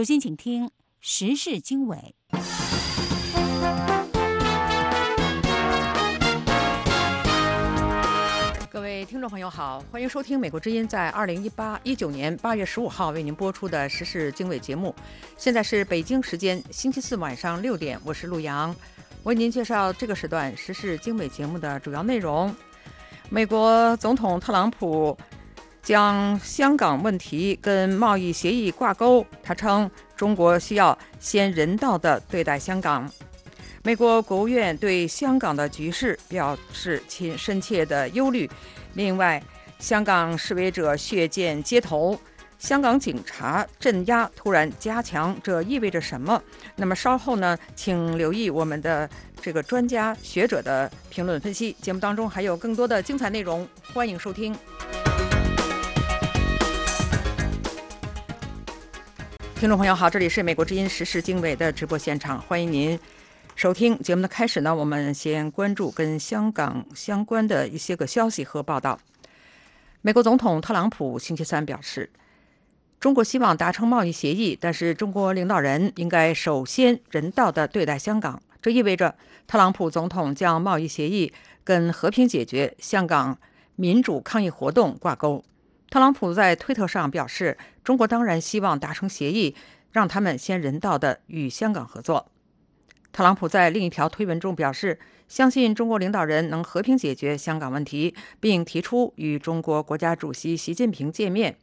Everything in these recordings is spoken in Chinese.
首先，请听时事经纬。各位听众朋友好，欢迎收听《美国之音》在二零一八一九年八月十五号为您播出的时事经纬节目。现在是北京时间星期四晚上六点，我是陆阳，为您介绍这个时段时事经纬节目的主要内容。美国总统特朗普将香港问题跟贸易协议挂钩，他称中国需要先人道的对待香港。美国国务院对香港的局势表示亲深切的忧虑。另外，香港示威者血溅街头，香港警察镇压突然加强，这意味着什么？那么稍后呢，请留意我们的这个专家学者的评论分析。节目当中还有更多的精彩内容，欢迎收听。听众朋友好，这里是美国之音时事经纬的直播现场，欢迎您。收听节目的开始呢，我们先关注跟香港相关的一些个消息和报道。美国总统特朗普星期三表示，中国希望达成贸易协议，但是中国领导人应该首先人道的对待香港。这意味着特朗普总统将贸易协议跟和平解决香港民主抗议活动挂钩。特朗普在推特上表示，中国当然希望达成协议，让他们先人道的与香港合作。特朗普在另一条推文中表示，相信中国领导人能和平解决香港问题，并提出与中国国家主席习近平见面。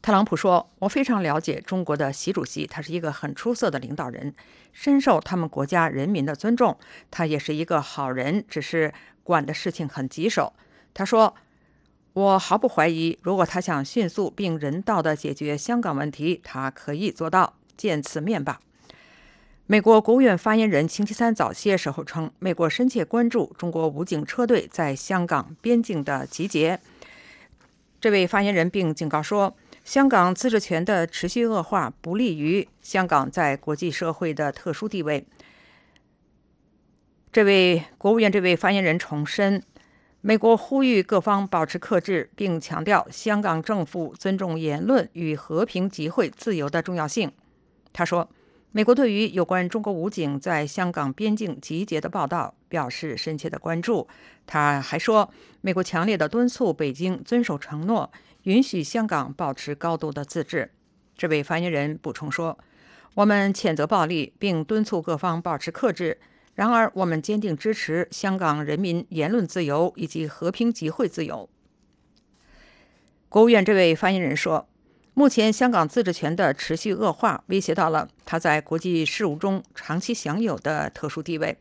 特朗普说：“我非常了解中国的习主席，他是一个很出色的领导人，深受他们国家人民的尊重。他也是一个好人，只是管的事情很棘手。”他说：“我毫不怀疑，如果他想迅速并人道地解决香港问题，他可以做到。见此面吧。”美国国务院发言人星期三早些时候称，美国深切关注中国武警车队在香港边境的集结。这位发言人并警告说，香港自治权的持续恶化不利于香港在国际社会的特殊地位。这位国务院这位发言人重申，美国呼吁各方保持克制，并强调香港政府尊重言论与和平集会自由的重要性。他说。美国对于有关中国武警在香港边境集结的报道表示深切的关注。他还说，美国强烈的敦促北京遵守承诺，允许香港保持高度的自治。这位发言人补充说：“我们谴责暴力，并敦促各方保持克制。然而，我们坚定支持香港人民言论自由以及和平集会自由。”国务院这位发言人说。目前，香港自治权的持续恶化威胁到了他在国际事务中长期享有的特殊地位。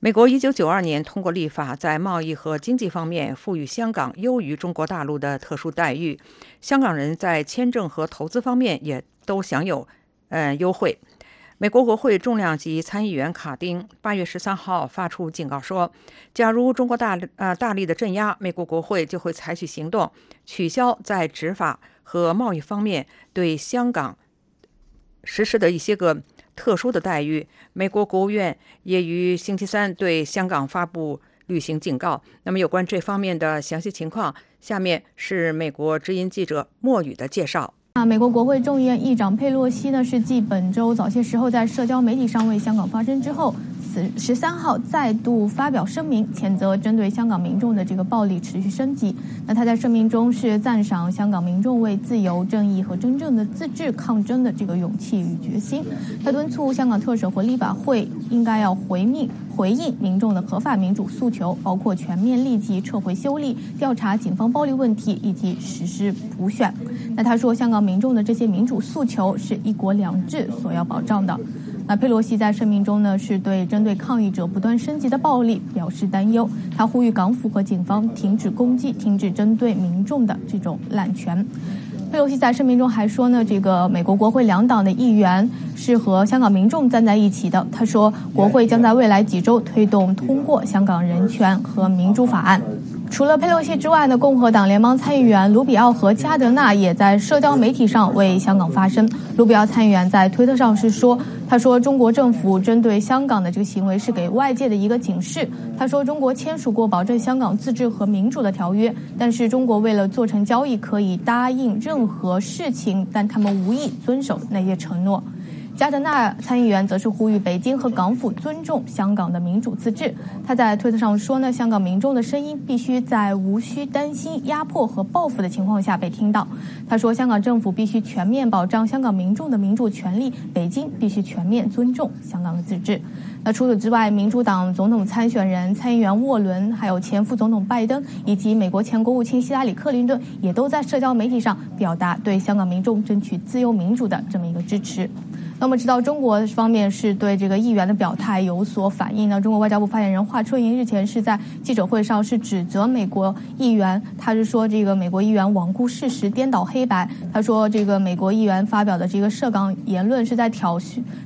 美国1992年通过立法，在贸易和经济方面赋予香港优于中国大陆的特殊待遇，香港人在签证和投资方面也都享有嗯优惠。美国国会重量级参议员卡丁八月十三号发出警告说，假如中国大呃大力的镇压，美国国会就会采取行动，取消在执法。和贸易方面对香港实施的一些个特殊的待遇，美国国务院也于星期三对香港发布旅行警告。那么，有关这方面的详细情况，下面是美国之音记者莫宇的介绍。那美国国会众议院议长佩洛西呢，是继本周早些时候在社交媒体上为香港发声之后。十三号再度发表声明，谴责针对香港民众的这个暴力持续升级。那他在声明中是赞赏香港民众为自由、正义和真正的自治抗争的这个勇气与决心。他敦促香港特首和立法会应该要回命回应民众的合法民主诉求，包括全面立即撤回修例、调查警方暴力问题以及实施普选。那他说，香港民众的这些民主诉求是一国两制所要保障的。那佩洛西在声明中呢，是对针对抗议者不断升级的暴力表示担忧。他呼吁港府和警方停止攻击，停止针对民众的这种滥权。佩洛西在声明中还说呢，这个美国国会两党的议员是和香港民众站在一起的。他说，国会将在未来几周推动通过香港人权和民主法案。除了佩洛西之外呢，共和党联邦参议员卢比奥和加德纳也在社交媒体上为香港发声。卢比奥参议员在推特上是说，他说，中国政府针对香港的这个行为是给外界的一个警示。他说，中国签署过保证香港自治和民主的条约，但是中国为了做成交易，可以答应任何事情，但他们无意遵守那些承诺。加德纳参议员则是呼吁北京和港府尊重香港的民主自治。他在推特上说呢，香港民众的声音必须在无需担心压迫和报复的情况下被听到。他说，香港政府必须全面保障香港民众的民主权利，北京必须全面尊重香港的自治。那除此之外，民主党总统参选人参议员沃伦，还有前副总统拜登以及美国前国务卿希拉里·克林顿，也都在社交媒体上表达对香港民众争取自由民主的这么一个支持。那么，知道中国方面是对这个议员的表态有所反应呢？中国外交部发言人华春莹日前是在记者会上是指责美国议员，他是说这个美国议员罔顾事实、颠倒黑白。他说这个美国议员发表的这个涉港言论是在挑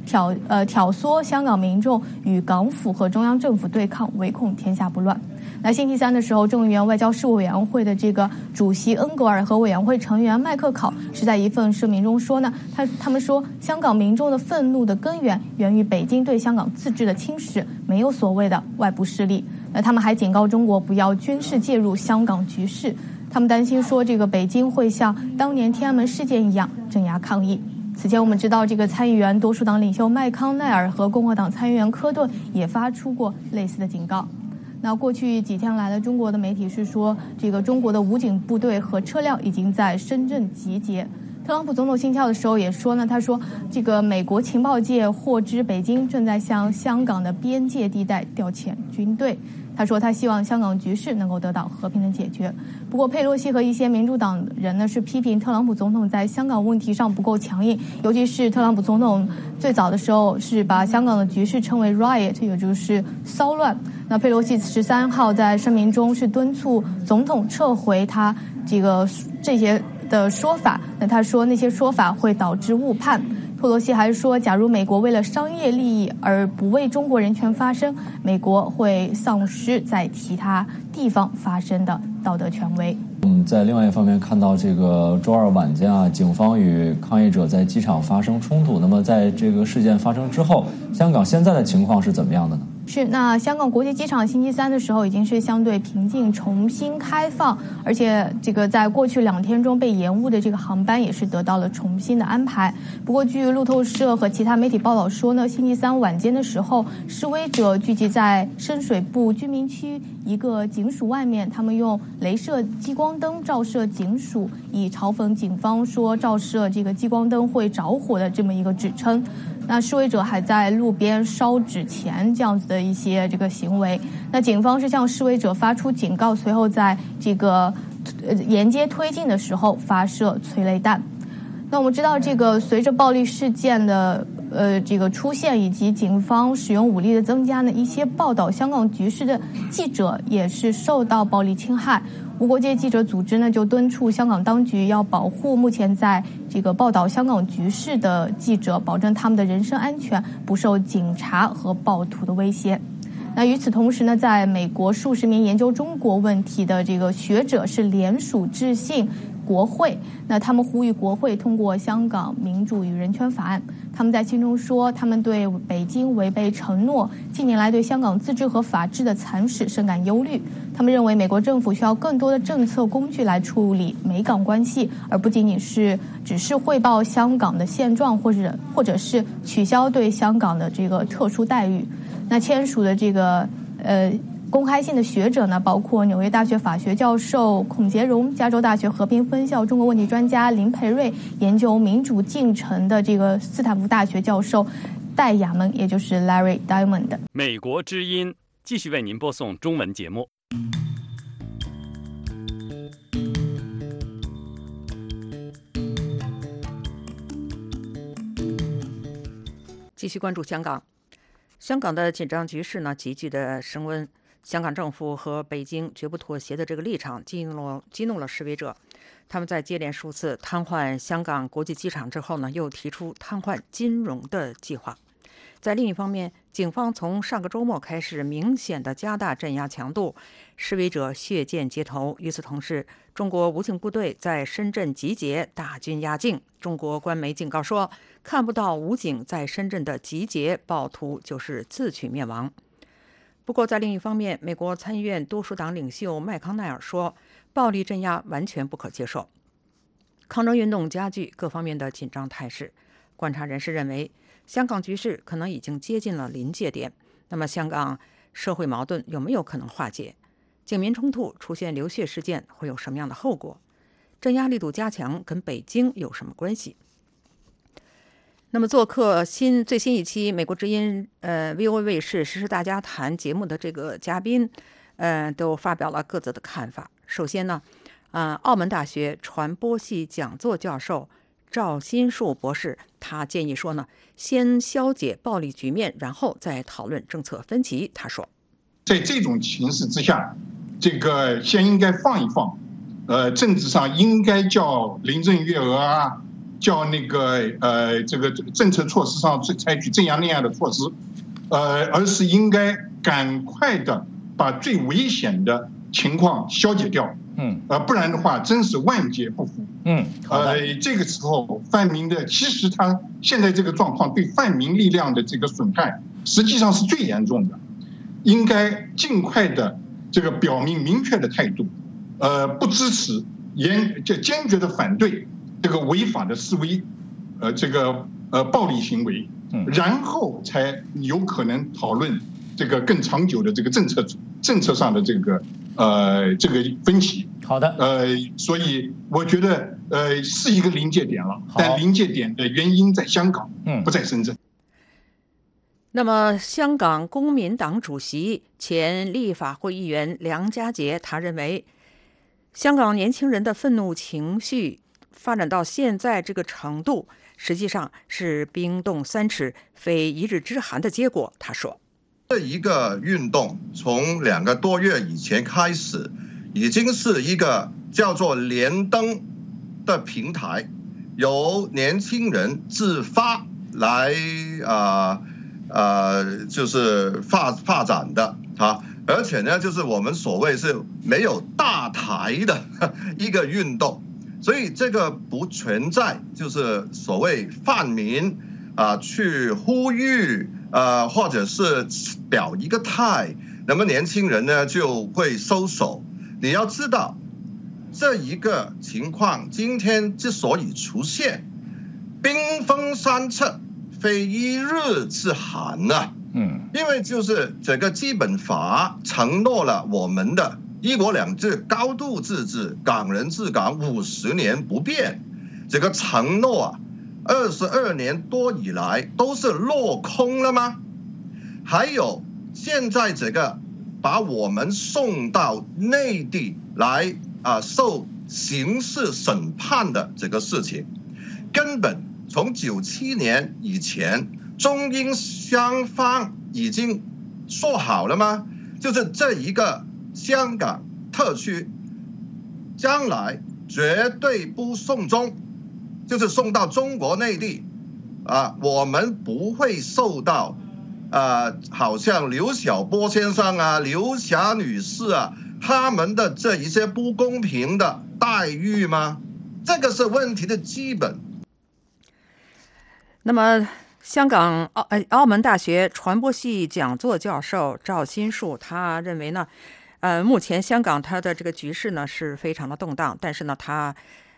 挑呃挑唆香港民众与港府和中央政府对抗，唯恐天下不乱。那星期三的时候，众议院外交事务委员会的这个主席恩格尔和委员会成员麦克考是在一份声明中说呢，他他们说香港民众的愤怒的根源源于北京对香港自治的侵蚀，没有所谓的外部势力。那他们还警告中国不要军事介入香港局势，他们担心说这个北京会像当年天安门事件一样镇压抗议。此前我们知道，这个参议员多数党领袖麦康奈尔和共和党参议员科顿也发出过类似的警告。那过去几天来的中国的媒体是说，这个中国的武警部队和车辆已经在深圳集结。特朗普总统心跳的时候也说呢，他说这个美国情报界获知北京正在向香港的边界地带调遣军队。他说他希望香港局势能够得到和平的解决。不过佩洛西和一些民主党人呢是批评特朗普总统在香港问题上不够强硬，尤其是特朗普总统最早的时候是把香港的局势称为 riot，也就是骚乱。那佩洛西十三号在声明中是敦促总统撤回他这个这些的说法。那他说那些说法会导致误判。佩洛西还说，假如美国为了商业利益而不为中国人权发声，美国会丧失在其他地方发生的道德权威。嗯，在另外一方面看到，这个周二晚间啊，警方与抗议者在机场发生冲突。那么，在这个事件发生之后，香港现在的情况是怎么样的呢？是，那香港国际机场星期三的时候已经是相对平静，重新开放，而且这个在过去两天中被延误的这个航班也是得到了重新的安排。不过，据路透社和其他媒体报道说呢，星期三晚间的时候，示威者聚集在深水埗居民区一个警署外面，他们用镭射激光灯照射警署，以嘲讽警方说照射这个激光灯会着火的这么一个指称。那示威者还在路边烧纸钱，这样子的一些这个行为。那警方是向示威者发出警告，随后在这个沿街推进的时候发射催泪弹。那我们知道，这个随着暴力事件的呃这个出现，以及警方使用武力的增加呢，一些报道香港局势的记者也是受到暴力侵害。无国界记者组织呢就敦促香港当局要保护目前在这个报道香港局势的记者，保证他们的人身安全不受警察和暴徒的威胁。那与此同时呢，在美国数十名研究中国问题的这个学者是联署致信。国会，那他们呼吁国会通过《香港民主与人权法案》。他们在信中说，他们对北京违背承诺、近年来对香港自治和法治的蚕食深感忧虑。他们认为，美国政府需要更多的政策工具来处理美港关系，而不仅仅是只是汇报香港的现状，或者或者是取消对香港的这个特殊待遇。那签署的这个呃。公开信的学者呢，包括纽约大学法学教授孔杰荣、加州大学和平分校中国问题专家林培瑞、研究民主进程的这个斯坦福大学教授戴亚蒙，也就是 Larry Diamond。美国之音继续为您播送中文节目。继续关注香港，香港的紧张局势呢，急剧的升温。香港政府和北京绝不妥协的这个立场激怒了激怒了示威者，他们在接连数次瘫痪香港国际机场之后呢，又提出瘫痪金融的计划。在另一方面，警方从上个周末开始明显的加大镇压强度，示威者血溅街头。与此同时，中国武警部队在深圳集结，大军压境。中国官媒警告说，看不到武警在深圳的集结，暴徒就是自取灭亡。不过，在另一方面，美国参议院多数党领袖麦康奈尔说，暴力镇压完全不可接受。抗争运动加剧，各方面的紧张态势。观察人士认为。香港局势可能已经接近了临界点，那么香港社会矛盾有没有可能化解？警民冲突出现流血事件会有什么样的后果？镇压力度加强跟北京有什么关系？那么做客新最新一期美国之音呃 VOA 卫视实时大家谈节目的这个嘉宾，呃，都发表了各自的看法。首先呢，呃，澳门大学传播系讲座教授。赵新树博士，他建议说呢，先消解暴力局面，然后再讨论政策分歧。他说，在这种形势之下，这个先应该放一放，呃，政治上应该叫林郑月娥啊，叫那个呃，这个政策措施上采取这样那样的措施，呃，而是应该赶快的把最危险的情况消解掉。嗯，呃，不然的话，真是万劫不复。嗯，呃，这个时候泛民的，其实他现在这个状况对泛民力量的这个损害，实际上是最严重的，应该尽快的这个表明明确的态度，呃，不支持，严就坚决的反对这个违法的示威，呃，这个呃暴力行为，然后才有可能讨论这个更长久的这个政策政策上的这个。呃，这个分歧，好的，呃，所以我觉得，呃，是一个临界点了，但临界点的原因在香港，嗯，不在深圳。那么，香港公民党主席、前立法会议员梁家杰，他认为，香港年轻人的愤怒情绪发展到现在这个程度，实际上是冰冻三尺，非一日之寒的结果。他说。这一个运动从两个多月以前开始，已经是一个叫做“连登”的平台，由年轻人自发来啊啊，就是发发展的啊，而且呢，就是我们所谓是没有大台的 一个运动，所以这个不存在，就是所谓泛民啊去呼吁。呃，或者是表一个态，那么年轻人呢就会收手。你要知道，这一个情况今天之所以出现，冰封三尺，非一日之寒呐。嗯，因为就是这个基本法承诺了我们的一国两制、高度自治、港人治港五十年不变，这个承诺啊。二十二年多以来都是落空了吗？还有现在这个把我们送到内地来啊受刑事审判的这个事情，根本从九七年以前中英双方已经说好了吗？就是这一个香港特区将来绝对不送中。就是送到中国内地，啊，我们不会受到，啊，好像刘晓波先生啊、刘霞女士啊他们的这一些不公平的待遇吗？这个是问题的基本。那么，香港澳澳门大学传播系讲座教授赵新树他认为呢，呃，目前香港它的这个局势呢是非常的动荡，但是呢，他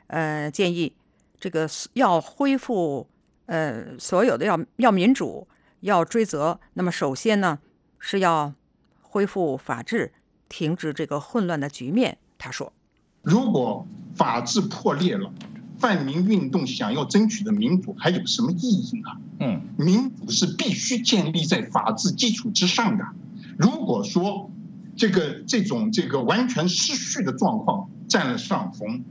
呃建议。这个要恢复，呃，所有的要要民主，要追责。那么，首先呢，是要恢复法治，停止这个混乱的局面。他说：“如果法治破裂了，泛民运动想要争取的民主还有什么意义呢？嗯，民主是必须建立在法治基础之上的。如果说这个这种这个完全失序的状况占了上风，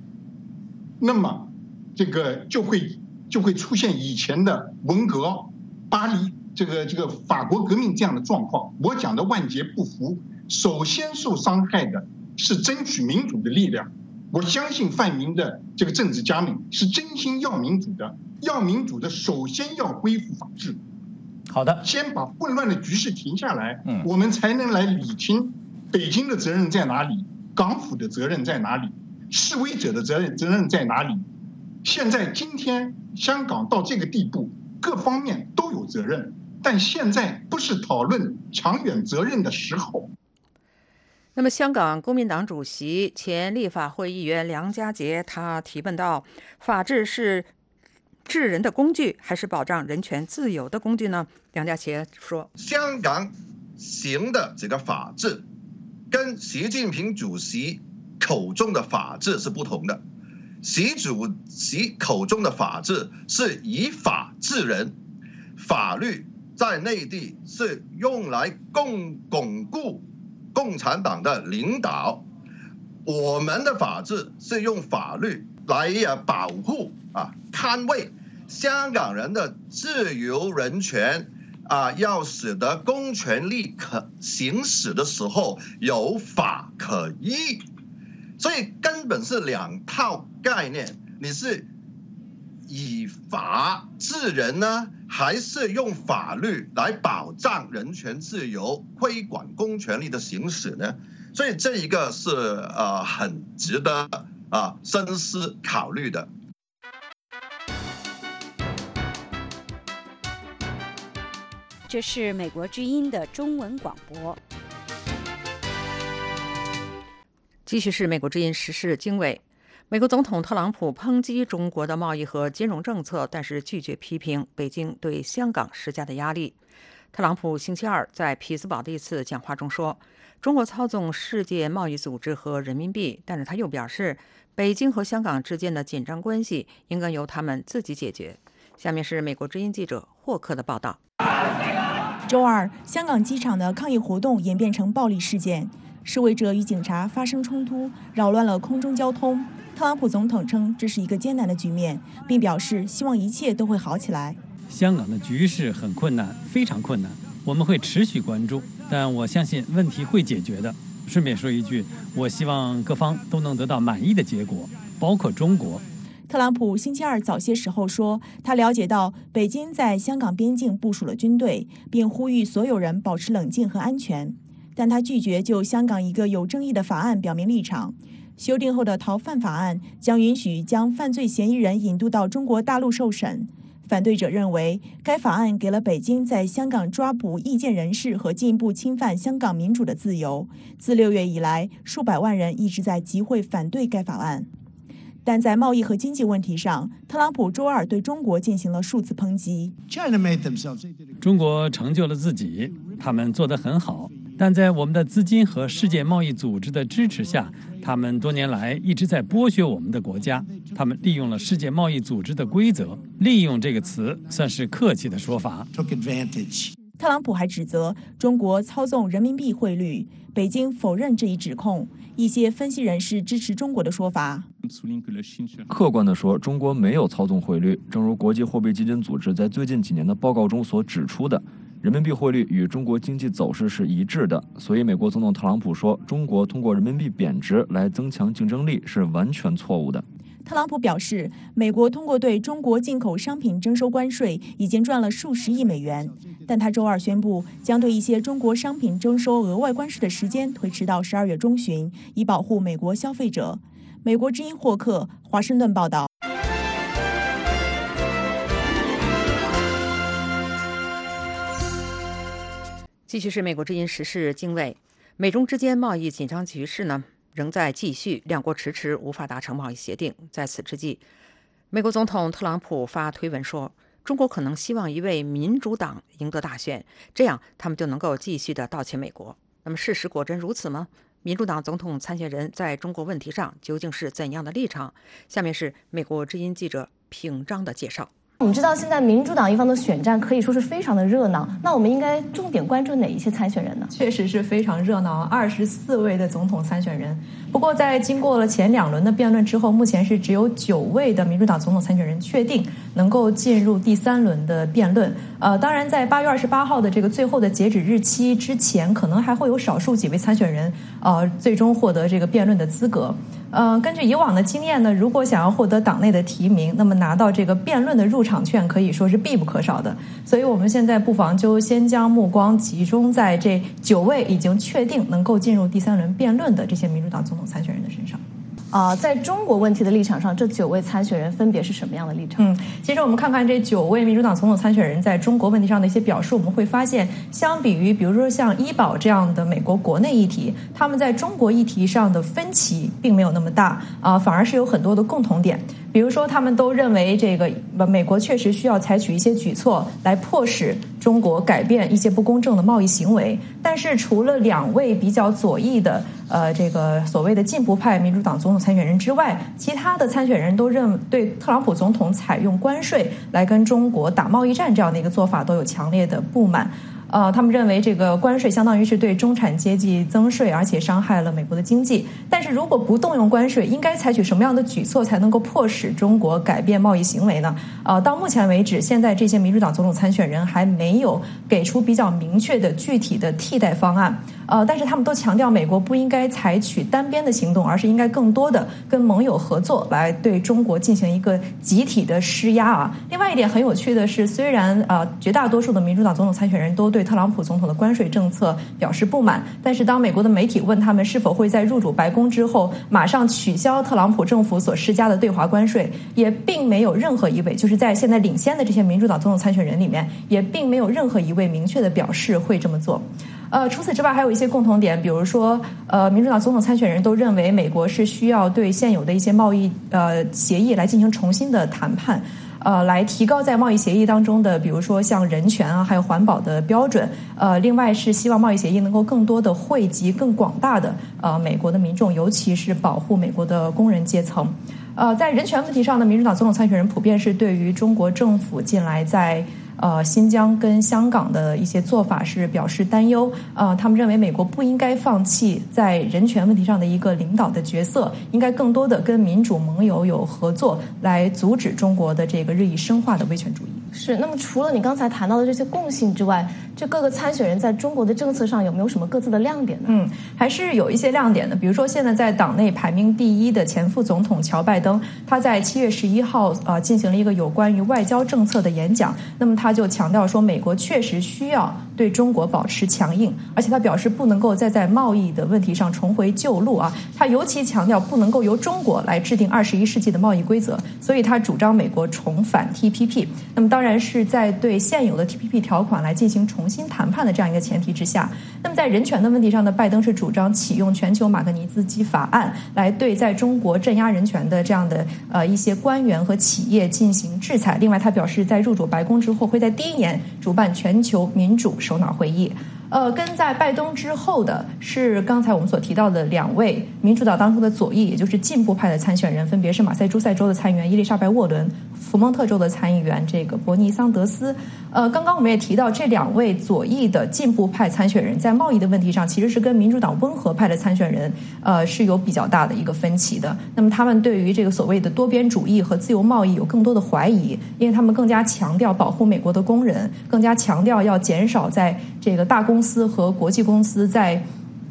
那么。”这个就会就会出现以前的文革、巴黎这个这个法国革命这样的状况。我讲的万劫不复，首先受伤害的是争取民主的力量。我相信泛民的这个政治家们是真心要民主的，要民主的首先要恢复法治。好的，先把混乱的局势停下来，嗯，我们才能来理清北京的责任在哪里，港府的责任在哪里，示威者的责任责任在哪里。现在今天香港到这个地步，各方面都有责任，但现在不是讨论长远责任的时候。那么，香港公民党主席、前立法会议员梁家杰他提问到：“法治是治人的工具，还是保障人权自由的工具呢？”梁家杰说：“香港行的这个法治，跟习近平主席口中的法治是不同的。习主席口中的法治是以法治人，法律在内地是用来共巩固。”共产党的领导，我们的法治是用法律来呀保护啊捍卫香港人的自由人权啊，要使得公权力可行使的时候有法可依，所以根本是两套概念。你是。以法治人呢，还是用法律来保障人权自由、规管公权力的行使呢？所以这一个是呃很值得啊深思考虑的。这是美国之音的中文广播。继续是美国之音时事经纬。美国总统特朗普抨击中国的贸易和金融政策，但是拒绝批评北京对香港施加的压力。特朗普星期二在匹兹堡的一次讲话中说：“中国操纵世界贸易组织和人民币。”但是他又表示，北京和香港之间的紧张关系应该由他们自己解决。下面是美国之音记者霍克的报道。周二，香港机场的抗议活动演变成暴力事件，示威者与警察发生冲突，扰乱了空中交通。特朗普总统称这是一个艰难的局面，并表示希望一切都会好起来。香港的局势很困难，非常困难，我们会持续关注，但我相信问题会解决的。顺便说一句，我希望各方都能得到满意的结果，包括中国。特朗普星期二早些时候说，他了解到北京在香港边境部署了军队，并呼吁所有人保持冷静和安全，但他拒绝就香港一个有争议的法案表明立场。修订后的逃犯法案将允许将犯罪嫌疑人引渡到中国大陆受审。反对者认为，该法案给了北京在香港抓捕意见人士和进一步侵犯香港民主的自由。自六月以来，数百万人一直在集会反对该法案。但在贸易和经济问题上，特朗普周二对中国进行了数次抨击。中国成就了自己，他们做得很好。但在我们的资金和世界贸易组织的支持下，他们多年来一直在剥削我们的国家。他们利用了世界贸易组织的规则，利用这个词算是客气的说法。特朗普还指责中国操纵人民币汇率，北京否认这一指控。一些分析人士支持中国的说法。客观地说，中国没有操纵汇率，正如国际货币基金组织在最近几年的报告中所指出的。人民币汇率与中国经济走势是一致的，所以美国总统特朗普说中国通过人民币贬值来增强竞争力是完全错误的。特朗普表示，美国通过对中国进口商品征收关税已经赚了数十亿美元，但他周二宣布将对一些中国商品征收额外关税的时间推迟到十二月中旬，以保护美国消费者。美国之音霍克华盛顿报道。继续是美国之音时事经纬，美中之间贸易紧张局势呢仍在继续，两国迟迟无法达成贸易协定。在此之际，美国总统特朗普发推文说，中国可能希望一位民主党赢得大选，这样他们就能够继续的盗窃美国。那么事实果真如此吗？民主党总统参选人在中国问题上究竟是怎样的立场？下面是美国之音记者平章的介绍。我们知道，现在民主党一方的选战可以说是非常的热闹。那我们应该重点关注哪一些参选人呢？确实是非常热闹，二十四位的总统参选人。不过，在经过了前两轮的辩论之后，目前是只有九位的民主党总统参选人确定能够进入第三轮的辩论。呃，当然，在八月二十八号的这个最后的截止日期之前，可能还会有少数几位参选人呃最终获得这个辩论的资格。呃，根据以往的经验呢，如果想要获得党内的提名，那么拿到这个辩论的入场券可以说是必不可少的。所以，我们现在不妨就先将目光集中在这九位已经确定能够进入第三轮辩论的这些民主党总统参选人的身上。啊，在中国问题的立场上，这九位参选人分别是什么样的立场？嗯，其实我们看看这九位民主党总统参选人在中国问题上的一些表述，我们会发现，相比于比如说像医保这样的美国国内议题，他们在中国议题上的分歧并没有那么大啊，反而是有很多的共同点。比如说，他们都认为这个美国确实需要采取一些举措来迫使中国改变一些不公正的贸易行为。但是，除了两位比较左翼的呃这个所谓的进步派民主党总统参选人之外，其他的参选人都认对特朗普总统采用关税来跟中国打贸易战这样的一个做法都有强烈的不满。呃，他们认为这个关税相当于是对中产阶级增税，而且伤害了美国的经济。但是如果不动用关税，应该采取什么样的举措才能够迫使中国改变贸易行为呢？呃，到目前为止，现在这些民主党总统参选人还没有给出比较明确的具体的替代方案。呃，但是他们都强调，美国不应该采取单边的行动，而是应该更多的跟盟友合作，来对中国进行一个集体的施压啊。另外一点很有趣的是，虽然呃绝大多数的民主党总统参选人都对对特朗普总统的关税政策表示不满，但是当美国的媒体问他们是否会在入主白宫之后马上取消特朗普政府所施加的对华关税，也并没有任何一位就是在现在领先的这些民主党总统参选人里面，也并没有任何一位明确的表示会这么做。呃，除此之外，还有一些共同点，比如说，呃，民主党总统参选人都认为美国是需要对现有的一些贸易呃协议来进行重新的谈判，呃，来提高在贸易协议当中的，比如说像人权啊，还有环保的标准。呃，另外是希望贸易协议能够更多的惠及更广大的呃美国的民众，尤其是保护美国的工人阶层。呃，在人权问题上呢，民主党总统参选人普遍是对于中国政府近来在呃，新疆跟香港的一些做法是表示担忧。呃，他们认为美国不应该放弃在人权问题上的一个领导的角色，应该更多的跟民主盟友有合作，来阻止中国的这个日益深化的威权主义。是。那么，除了你刚才谈到的这些共性之外，这各个参选人在中国的政策上有没有什么各自的亮点呢？嗯，还是有一些亮点的。比如说，现在在党内排名第一的前副总统乔拜登，他在七月十一号啊进行了一个有关于外交政策的演讲。那么，他他就强调说，美国确实需要对中国保持强硬，而且他表示不能够再在贸易的问题上重回旧路啊。他尤其强调不能够由中国来制定二十一世纪的贸易规则，所以他主张美国重返 TPP。那么，当然是在对现有的 TPP 条款来进行重。新谈判的这样一个前提之下，那么在人权的问题上呢，拜登是主张启用全球马格尼斯基法案，来对在中国镇压人权的这样的呃一些官员和企业进行制裁。另外，他表示在入主白宫之后，会在第一年主办全球民主首脑会议。呃，跟在拜登之后的是刚才我们所提到的两位民主党当中的左翼，也就是进步派的参选人，分别是马赛诸塞州的参议员伊丽莎白·沃伦、福蒙特州的参议员这个伯尼·桑德斯。呃，刚刚我们也提到，这两位左翼的进步派参选人在贸易的问题上，其实是跟民主党温和派的参选人呃是有比较大的一个分歧的。那么他们对于这个所谓的多边主义和自由贸易有更多的怀疑，因为他们更加强调保护美国的工人，更加强调要减少在这个大公。司和国际公司在。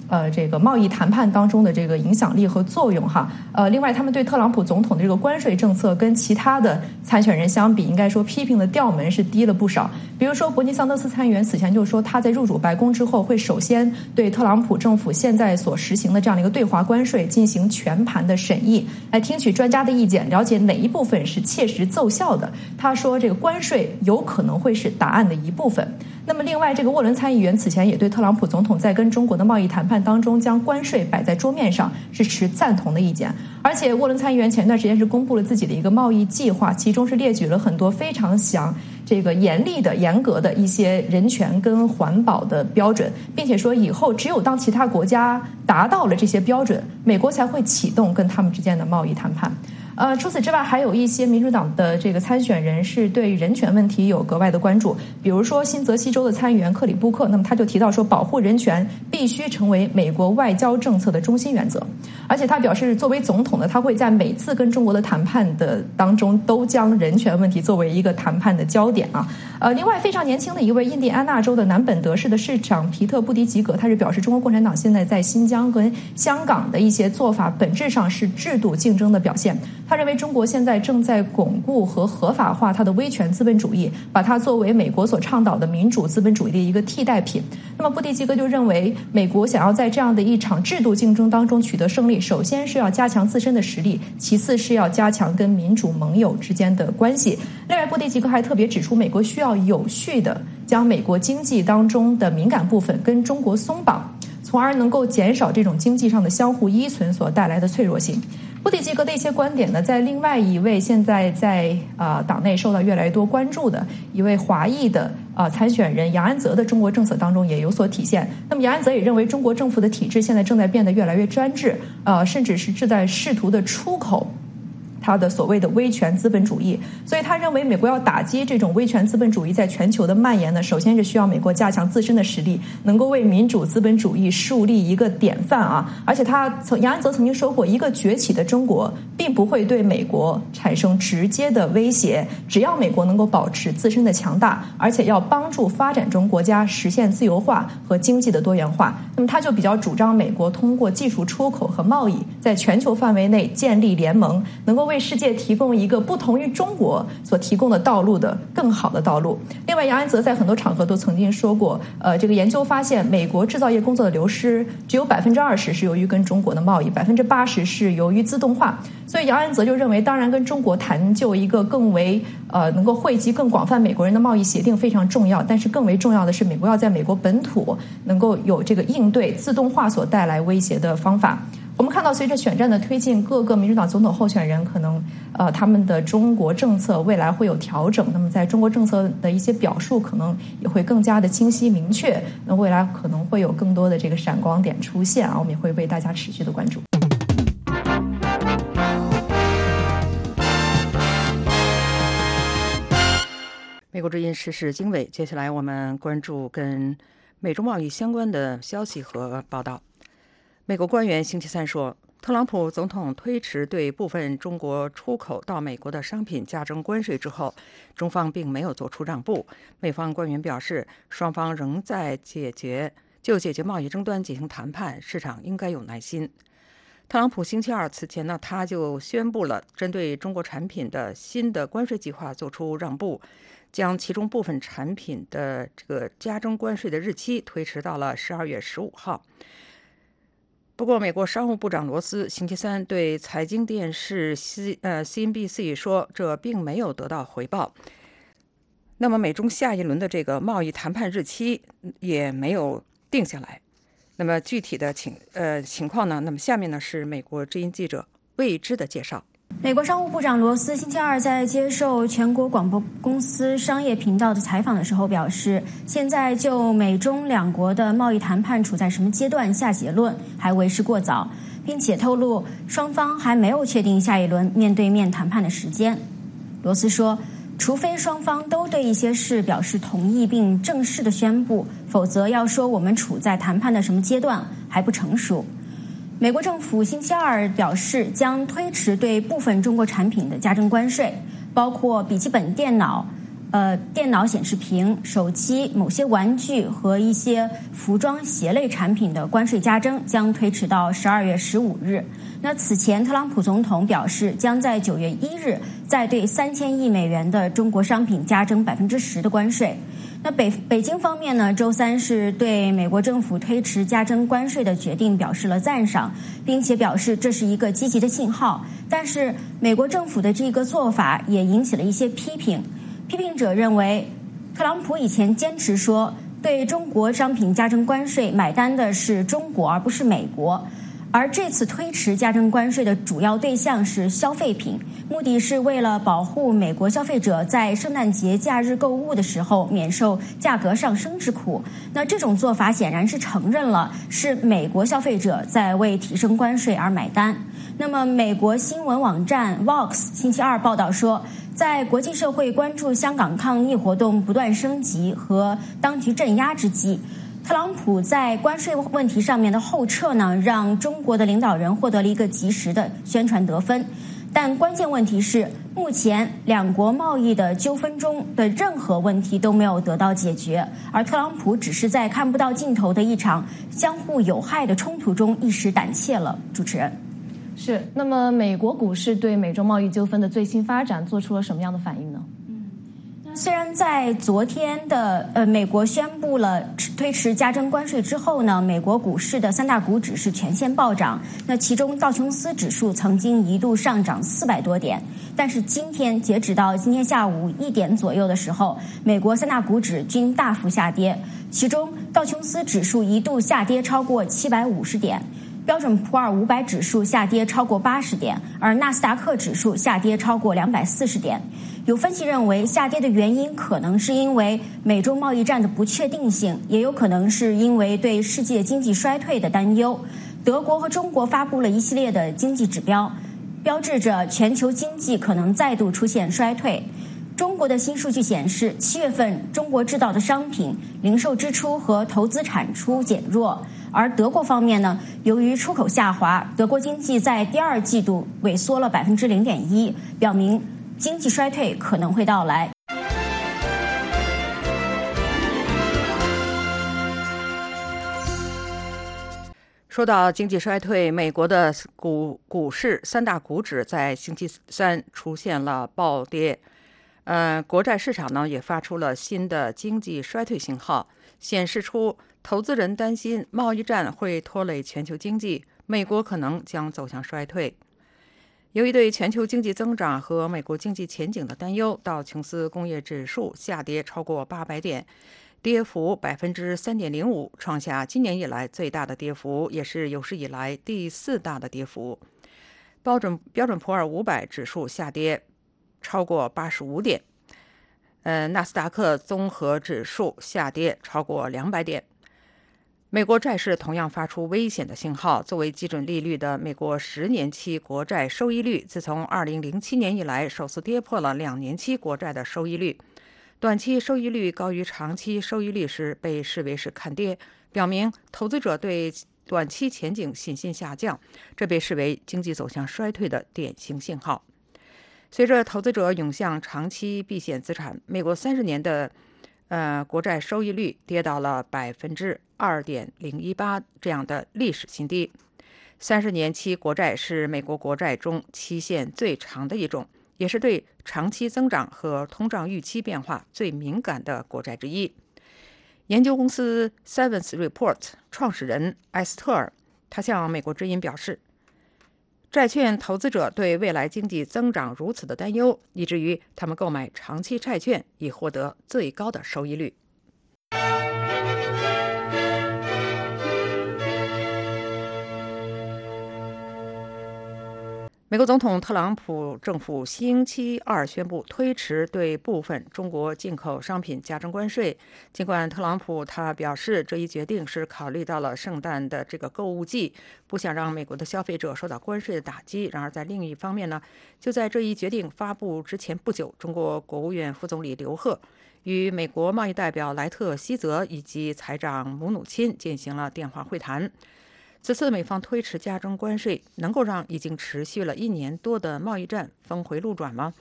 呃，这个贸易谈判当中的这个影响力和作用哈，呃，另外他们对特朗普总统的这个关税政策跟其他的参选人相比，应该说批评的调门是低了不少。比如说，伯尼桑德斯参议员此前就说，他在入主白宫之后，会首先对特朗普政府现在所实行的这样的一个对华关税进行全盘的审议，来听取专家的意见，了解哪一部分是切实奏效的。他说，这个关税有可能会是答案的一部分。那么，另外这个沃伦参议员此前也对特朗普总统在跟中国的贸易谈判。当中将关税摆在桌面上是持赞同的意见，而且沃伦参议员前段时间是公布了自己的一个贸易计划，其中是列举了很多非常详、这个严厉的、严格的一些人权跟环保的标准，并且说以后只有当其他国家达到了这些标准，美国才会启动跟他们之间的贸易谈判。呃，除此之外，还有一些民主党的这个参选人是对人权问题有格外的关注。比如说，新泽西州的参议员克里布克，那么他就提到说，保护人权必须成为美国外交政策的中心原则。而且他表示，作为总统呢，他会在每次跟中国的谈判的当中，都将人权问题作为一个谈判的焦点啊。呃，另外非常年轻的一位印第安纳州的南本德市的市长皮特布迪吉格，他是表示，中国共产党现在在新疆跟香港的一些做法，本质上是制度竞争的表现。他认为中国现在正在巩固和合法化它的威权资本主义，把它作为美国所倡导的民主资本主义的一个替代品。那么布迪基哥就认为，美国想要在这样的一场制度竞争当中取得胜利，首先是要加强自身的实力，其次是要加强跟民主盟友之间的关系。另外，布迪基哥还特别指出，美国需要有序的将美国经济当中的敏感部分跟中国松绑，从而能够减少这种经济上的相互依存所带来的脆弱性。布迪吉格的一些观点呢，在另外一位现在在啊党内受到越来越多关注的一位华裔的啊参选人杨安泽的中国政策当中也有所体现。那么杨安泽也认为，中国政府的体制现在正在变得越来越专制，呃，甚至是正在试图的出口。他的所谓的威权资本主义，所以他认为美国要打击这种威权资本主义在全球的蔓延呢，首先是需要美国加强自身的实力，能够为民主资本主义树立一个典范啊！而且他曾杨安泽曾经说过，一个崛起的中国并不会对美国产生直接的威胁，只要美国能够保持自身的强大，而且要帮助发展中国家实现自由化和经济的多元化，那么他就比较主张美国通过技术出口和贸易，在全球范围内建立联盟，能够为世界提供一个不同于中国所提供的道路的更好的道路。另外，杨安泽在很多场合都曾经说过，呃，这个研究发现，美国制造业工作的流失只有百分之二十是由于跟中国的贸易，百分之八十是由于自动化。所以，杨安泽就认为，当然跟中国谈就一个更为呃能够惠及更广泛美国人的贸易协定非常重要，但是更为重要的是，美国要在美国本土能够有这个应对自动化所带来威胁的方法。我们看到，随着选战的推进，各个民主党总统候选人可能，呃，他们的中国政策未来会有调整。那么，在中国政策的一些表述，可能也会更加的清晰明确。那未来可能会有更多的这个闪光点出现啊，我们也会为大家持续的关注。美国之音时事经纬，接下来我们关注跟美中贸易相关的消息和报道。美国官员星期三说，特朗普总统推迟对部分中国出口到美国的商品加征关税之后，中方并没有做出让步。美方官员表示，双方仍在解决就解决贸易争端进行谈判，市场应该有耐心。特朗普星期二此前呢，他就宣布了针对中国产品的新的关税计划做出让步，将其中部分产品的这个加征关税的日期推迟到了十二月十五号。不过，美国商务部长罗斯星期三对财经电视 C 呃 CNBC 说，这并没有得到回报。那么，美中下一轮的这个贸易谈判日期也没有定下来。那么，具体的情呃情况呢？那么，下面呢是美国之音记者未知的介绍。美国商务部长罗斯星期二在接受全国广播公司商业频道的采访的时候表示，现在就美中两国的贸易谈判处在什么阶段下结论还为时过早，并且透露双方还没有确定下一轮面对面谈判的时间。罗斯说，除非双方都对一些事表示同意并正式的宣布，否则要说我们处在谈判的什么阶段还不成熟。美国政府星期二表示，将推迟对部分中国产品的加征关税，包括笔记本电脑、呃电脑显示屏、手机、某些玩具和一些服装鞋类产品的关税加征，将推迟到十二月十五日。那此前，特朗普总统表示，将在九月一日再对三千亿美元的中国商品加征百分之十的关税。那北北京方面呢？周三是对美国政府推迟加征关税的决定表示了赞赏，并且表示这是一个积极的信号。但是，美国政府的这个做法也引起了一些批评。批评者认为，特朗普以前坚持说对中国商品加征关税买单的是中国而不是美国。而这次推迟加征关税的主要对象是消费品，目的是为了保护美国消费者在圣诞节假日购物的时候免受价格上升之苦。那这种做法显然是承认了是美国消费者在为提升关税而买单。那么，美国新闻网站 Vox 星期二报道说，在国际社会关注香港抗议活动不断升级和当局镇压之际，特朗普在关税问题上面的后撤呢，让中国的领导人获得了一个及时的宣传得分。但关键问题是，目前两国贸易的纠纷中的任何问题都没有得到解决，而特朗普只是在看不到尽头的一场相互有害的冲突中一时胆怯了。主持人。是，那么美国股市对美中贸易纠纷的最新发展做出了什么样的反应呢？虽然在昨天的呃，美国宣布了推迟加征关税之后呢，美国股市的三大股指是全线暴涨。那其中道琼斯指数曾经一度上涨四百多点，但是今天截止到今天下午一点左右的时候，美国三大股指均大幅下跌，其中道琼斯指数一度下跌超过七百五十点。标准普尔五百指数下跌超过八十点，而纳斯达克指数下跌超过两百四十点。有分析认为，下跌的原因可能是因为美中贸易战的不确定性，也有可能是因为对世界经济衰退的担忧。德国和中国发布了一系列的经济指标，标志着全球经济可能再度出现衰退。中国的新数据显示，七月份中国制造的商品零售支出和投资产出减弱。而德国方面呢，由于出口下滑，德国经济在第二季度萎缩了百分之零点一，表明经济衰退可能会到来。说到经济衰退，美国的股股市三大股指在星期三出现了暴跌，呃，国债市场呢也发出了新的经济衰退信号，显示出。投资人担心贸易战会拖累全球经济，美国可能将走向衰退。由于对全球经济增长和美国经济前景的担忧，道琼斯工业指数下跌超过八百点，跌幅百分之三点零五，创下今年以来最大的跌幅，也是有史以来第四大的跌幅。标准标准普尔五百指数下跌超过八十五点，呃，纳斯达克综合指数下跌超过两百点。美国债市同样发出危险的信号。作为基准利率的美国十年期国债收益率，自从2007年以来首次跌破了两年期国债的收益率。短期收益率高于长期收益率时，被视为是看跌，表明投资者对短期前景信心下降。这被视为经济走向衰退的典型信号。随着投资者涌向长期避险资产，美国三十年的。呃，国债收益率跌到了百分之二点零一八这样的历史新低。三十年期国债是美国国债中期限最长的一种，也是对长期增长和通胀预期变化最敏感的国债之一。研究公司 Sevens Report 创始人埃斯特尔，他向美国之音表示。债券投资者对未来经济增长如此的担忧，以至于他们购买长期债券以获得最高的收益率。美国总统特朗普政府星期二宣布推迟对部分中国进口商品加征关税。尽管特朗普他表示这一决定是考虑到了圣诞的这个购物季，不想让美国的消费者受到关税的打击。然而，在另一方面呢，就在这一决定发布之前不久，中国国务院副总理刘鹤与美国贸易代表莱特希泽以及财长姆努钦进行了电话会谈。此次美方推迟加征关税，能够让已经持续了一年多的贸易战峰回路转吗？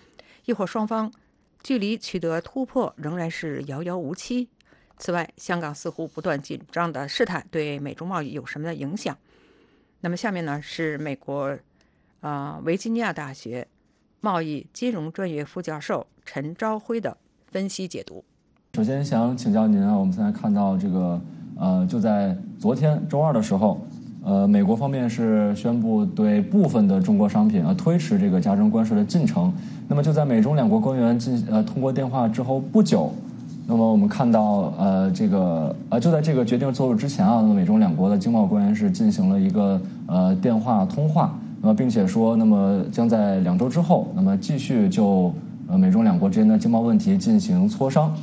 亦或双方距离取得突破仍然是遥遥无期？此外，香港似乎不断紧张的事态对美中贸易有什么的影响？那么下面呢是美国啊维吉尼亚大学贸易金融专业副教授陈朝辉的分析解读。首先想请教您啊，我们现在看到这个呃，就在昨天周二的时候。呃，美国方面是宣布对部分的中国商品啊推迟这个加征关税的进程。那么就在美中两国官员进呃通过电话之后不久，那么我们看到呃这个呃就在这个决定做出之前啊，那么美中两国的经贸官员是进行了一个呃电话通话，那么并且说，那么将在两周之后，那么继续就呃美中两国之间的经贸问题进行磋商。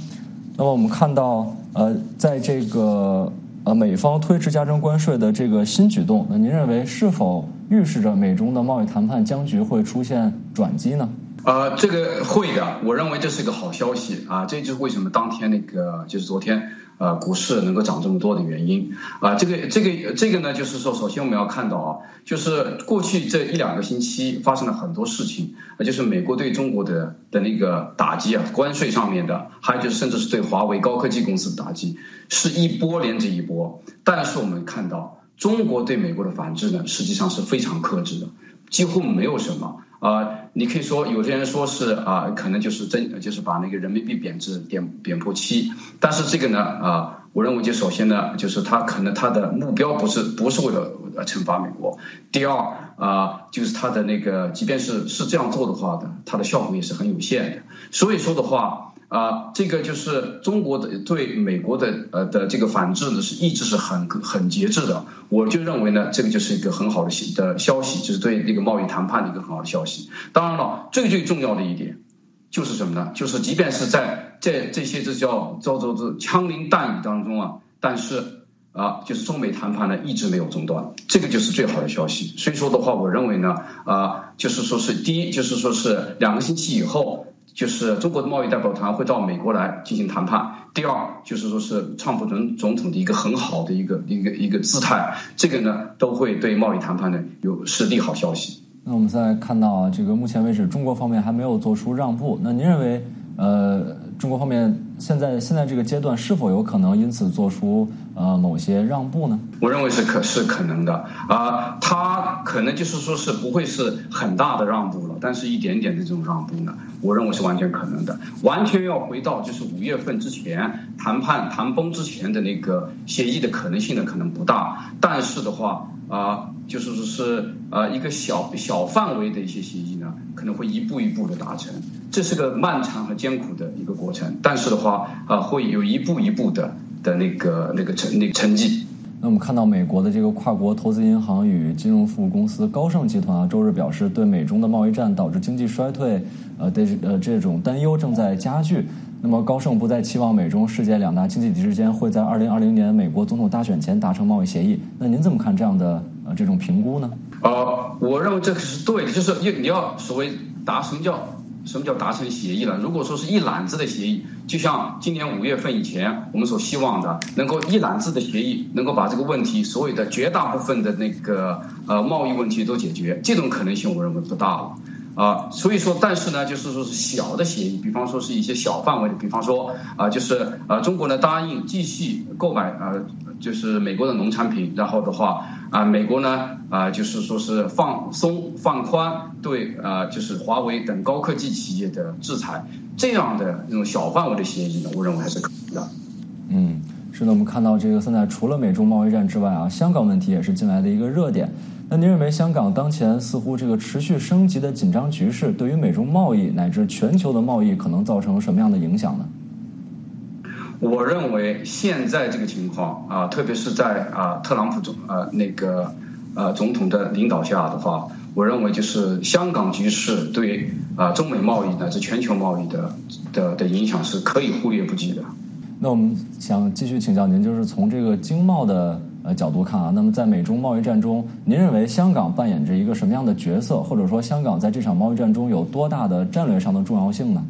那么我们看到呃在这个。呃，美方推迟加征关税的这个新举动，那您认为是否预示着美中的贸易谈判僵局会出现转机呢？呃，这个会的，我认为这是一个好消息啊，这就是为什么当天那个就是昨天呃股市能够涨这么多的原因啊。这个这个这个呢，就是说，首先我们要看到啊，就是过去这一两个星期发生了很多事情，那就是美国对中国的的那个打击啊，关税上面的，还有就是甚至是对华为高科技公司的打击，是一波连着一波。但是我们看到中国对美国的反制呢，实际上是非常克制的，几乎没有什么。啊，你可以说有些人说是啊，可能就是真就是把那个人民币贬值贬贬破七，但是这个呢啊，我认为就首先呢，就是他可能他的目标不是不是为了惩罚美国，第二啊，就是他的那个即便是是这样做的话的，它的效果也是很有限的，所以说的话。啊，这个就是中国的对美国的呃的这个反制呢，是一直是很很节制的。我就认为呢，这个就是一个很好的消的消息，就是对那个贸易谈判的一个很好的消息。当然了，最最重要的一点就是什么呢？就是即便是在这这些这叫叫做这枪林弹雨当中啊，但是啊，就是中美谈判呢一直没有中断，这个就是最好的消息。所以说的话，我认为呢，啊，就是说是第一，就是说是两个星期以后。就是中国的贸易代表团会到美国来进行谈判。第二，就是说是川普总总统的一个很好的一个一个一个姿态，这个呢都会对贸易谈判呢有是利好消息。那我们现在看到，这个目前为止中国方面还没有做出让步。那您认为，呃，中国方面现在现在这个阶段是否有可能因此做出呃某些让步呢？我认为是可是可能的啊，他可能就是说是不会是很大的让步了，但是一点点的这种让步呢。我认为是完全可能的，完全要回到就是五月份之前谈判谈崩之前的那个协议的可能性呢，可能不大。但是的话啊，就是说是呃一个小小范围的一些协议呢，可能会一步一步的达成。这是个漫长和艰苦的一个过程，但是的话啊，会有一步一步的的那个那个成那个成绩。那我们看到美国的这个跨国投资银行与金融服务公司高盛集团啊，周日表示，对美中的贸易战导致经济衰退，呃，的呃这种担忧正在加剧。那么高盛不再期望美中世界两大经济体之间会在二零二零年美国总统大选前达成贸易协议。那您怎么看这样的呃这种评估呢？呃，我认为这个是对的，就是你你要所谓达什么叫？什么叫达成协议了？如果说是一揽子的协议，就像今年五月份以前我们所希望的，能够一揽子的协议，能够把这个问题所有的绝大部分的那个呃贸易问题都解决，这种可能性我认为不大了啊。所以说，但是呢，就是说是小的协议，比方说是一些小范围的，比方说啊，就是呃中国呢答应继续购买呃就是美国的农产品，然后的话。啊，美国呢，啊，就是说是放松、放宽对啊，就是华为等高科技企业的制裁，这样的那种小范围的协议呢，我认为还是可以的。嗯，是的，我们看到这个现在除了美中贸易战之外啊，香港问题也是近来的一个热点。那您认为香港当前似乎这个持续升级的紧张局势，对于美中贸易乃至全球的贸易可能造成什么样的影响呢？我认为现在这个情况啊，特别是在啊特朗普总呃那个呃总统的领导下的话，我认为就是香港局势对啊中美贸易乃至全球贸易的的的影响是可以忽略不计的。那我们想继续请教您，就是从这个经贸的呃角度看啊，那么在美中贸易战中，您认为香港扮演着一个什么样的角色，或者说香港在这场贸易战中有多大的战略上的重要性呢？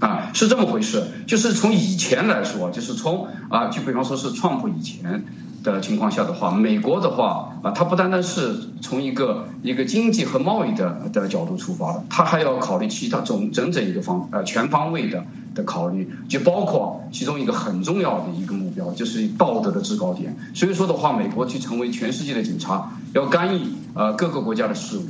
啊，是这么回事，就是从以前来说，就是从啊，就比方说是创普以前的情况下的话，美国的话啊，它不单单是从一个一个经济和贸易的的角度出发的，它还要考虑其他总整整一个方呃全方位的的考虑，就包括其中一个很重要的一个目标，就是道德的制高点。所以说的话，美国去成为全世界的警察，要干预呃各个国家的事务。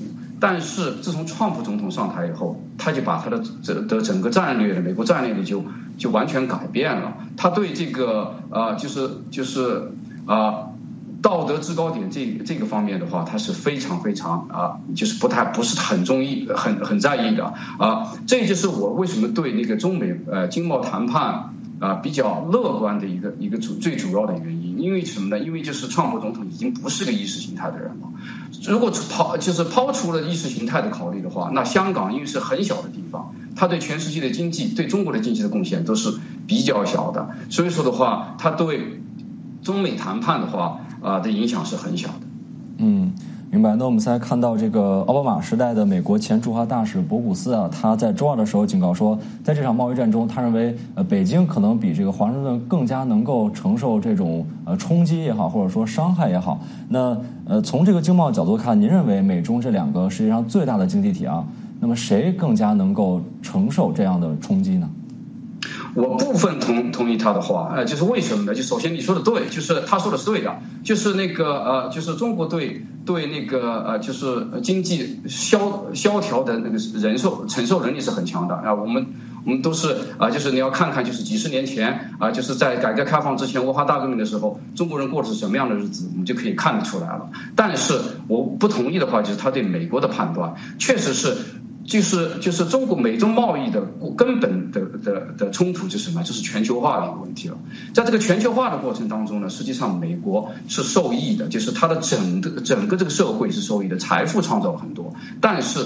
但是自从川普总统上台以后，他就把他的整的整个战略的美国战略呢就就完全改变了。他对这个呃就是就是啊道德制高点这这个方面的话，他是非常非常啊就是不太不是很中意很很在意的啊。这就是我为什么对那个中美呃经贸谈判啊比较乐观的一个一个主最主要的原因。因为什么呢？因为就是川普总统已经不是个意识形态的人了。如果抛就是抛除了意识形态的考虑的话，那香港因为是很小的地方，它对全世界的经济、对中国的经济的贡献都是比较小的，所以说的话，它对中美谈判的话啊的影响是很小的。嗯。明白。那我们现在看到这个奥巴马时代的美国前驻华大使博古斯啊，他在周二的时候警告说，在这场贸易战中，他认为呃北京可能比这个华盛顿更加能够承受这种呃冲击也好，或者说伤害也好。那呃从这个经贸角度看，您认为美中这两个世界上最大的经济体啊，那么谁更加能够承受这样的冲击呢？我部分同同意他的话，呃，就是为什么呢？就首先你说的对，就是他说的是对的，就是那个呃，就是中国对对那个呃，就是经济萧萧条的那个人受承受能力是很强的啊。我们我们都是啊，就是你要看看，就是几十年前啊，就是在改革开放之前，文化大革命的时候，中国人过的是什么样的日子，我们就可以看得出来了。但是我不同意的话，就是他对美国的判断确实是。就是就是中国美中贸易的根本的的的冲突就是什么？就是全球化的一个问题了。在这个全球化的过程当中呢，实际上美国是受益的，就是它的整个整个这个社会是受益的，财富创造了很多，但是。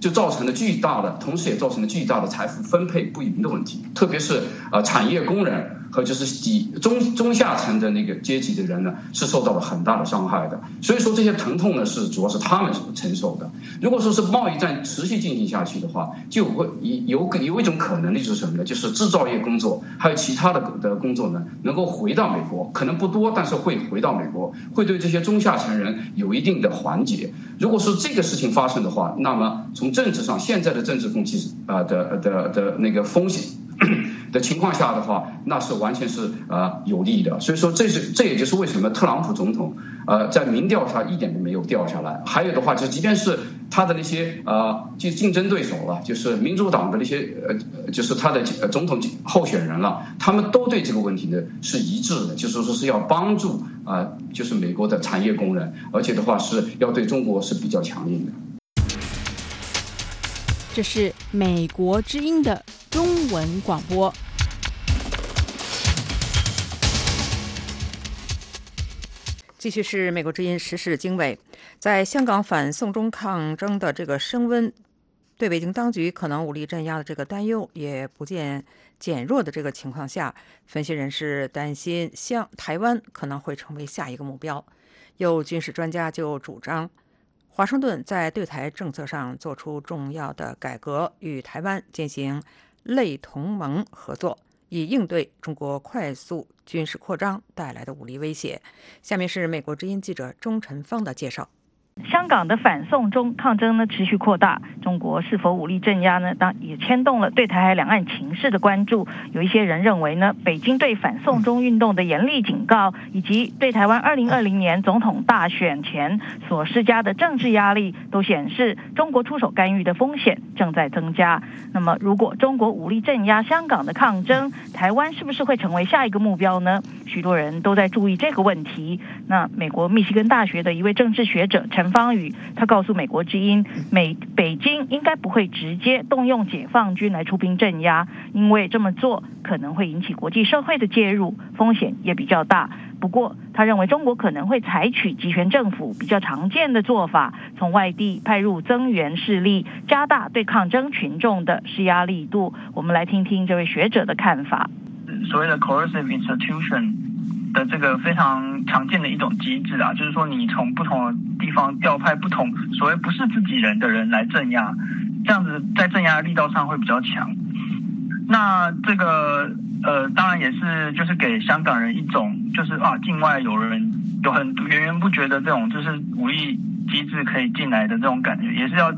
就造成了巨大的，同时也造成了巨大的财富分配不匀的问题，特别是呃产业工人和就是底中中下层的那个阶级的人呢，是受到了很大的伤害的。所以说这些疼痛呢，是主要是他们所承受的。如果说是贸易战持续进行下去的话，就会有有有一种可能的就是什么呢？就是制造业工作还有其他的的工作呢，能够回到美国，可能不多，但是会回到美国，会对这些中下层人有一定的缓解。如果是这个事情发生的话，那么从政治上现在的政治风气啊的的的那个风险的情况下的话，那是完全是呃有利的。所以说，这是这也就是为什么特朗普总统呃在民调上一点都没有掉下来。还有的话，就即便是他的那些呃就竞争对手了，就是民主党的那些呃就是他的总统候选人了，他们都对这个问题呢是一致的，就是说是要帮助。啊，就是美国的产业工人，而且的话是要对中国是比较强硬的。这是美国之音的中文广播。继续是美国之音时事经纬，在香港反送中抗争的这个升温，对北京当局可能武力镇压的这个担忧也不见。减弱的这个情况下，分析人士担心，香台湾可能会成为下一个目标。有军事专家就主张，华盛顿在对台政策上做出重要的改革，与台湾进行类同盟合作，以应对中国快速军事扩张带来的武力威胁。下面是美国之音记者钟晨芳的介绍。香港的反送中抗争呢持续扩大，中国是否武力镇压呢？当也牵动了对台海两岸情势的关注。有一些人认为呢，北京对反送中运动的严厉警告，以及对台湾二零二零年总统大选前所施加的政治压力，都显示中国出手干预的风险正在增加。那么，如果中国武力镇压香港的抗争，台湾是不是会成为下一个目标呢？许多人都在注意这个问题。那美国密西根大学的一位政治学者陈。方宇，他告诉美国之音，美北京应该不会直接动用解放军来出兵镇压，因为这么做可能会引起国际社会的介入，风险也比较大。不过，他认为中国可能会采取集权政府比较常见的做法，从外地派入增援势力，加大对抗争群众的施压力度。我们来听听这位学者的看法。所谓的 coercive institution。的这个非常常见的一种机制啊，就是说你从不同的地方调派不同所谓不是自己人的人来镇压，这样子在镇压力道上会比较强。那这个呃，当然也是就是给香港人一种就是啊，境外有人有很源源不绝的这种就是武力机制可以进来的这种感觉，也是要。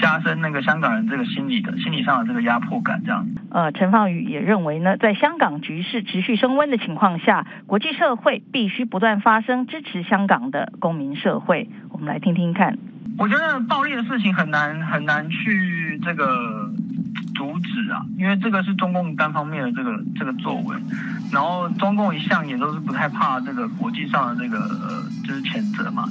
加深那个香港人这个心理的心理上的这个压迫感，这样。呃，陈放宇也认为呢，在香港局势持续升温的情况下，国际社会必须不断发声，支持香港的公民社会。我们来听听看。我觉得暴力的事情很难很难去这个阻止啊，因为这个是中共单方面的这个这个作为，然后中共一向也都是不太怕这个国际上的这个就是谴责嘛。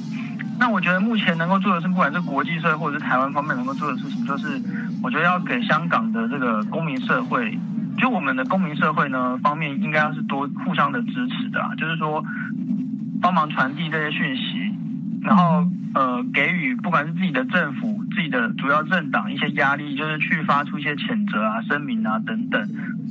那我觉得目前能够做的是，不管是国际社会或者是台湾方面能够做的事情，就是我觉得要给香港的这个公民社会，就我们的公民社会呢方面，应该要是多互相的支持的，就是说帮忙传递这些讯息，然后呃给予不管是自己的政府、自己的主要政党一些压力，就是去发出一些谴责啊、声明啊等等，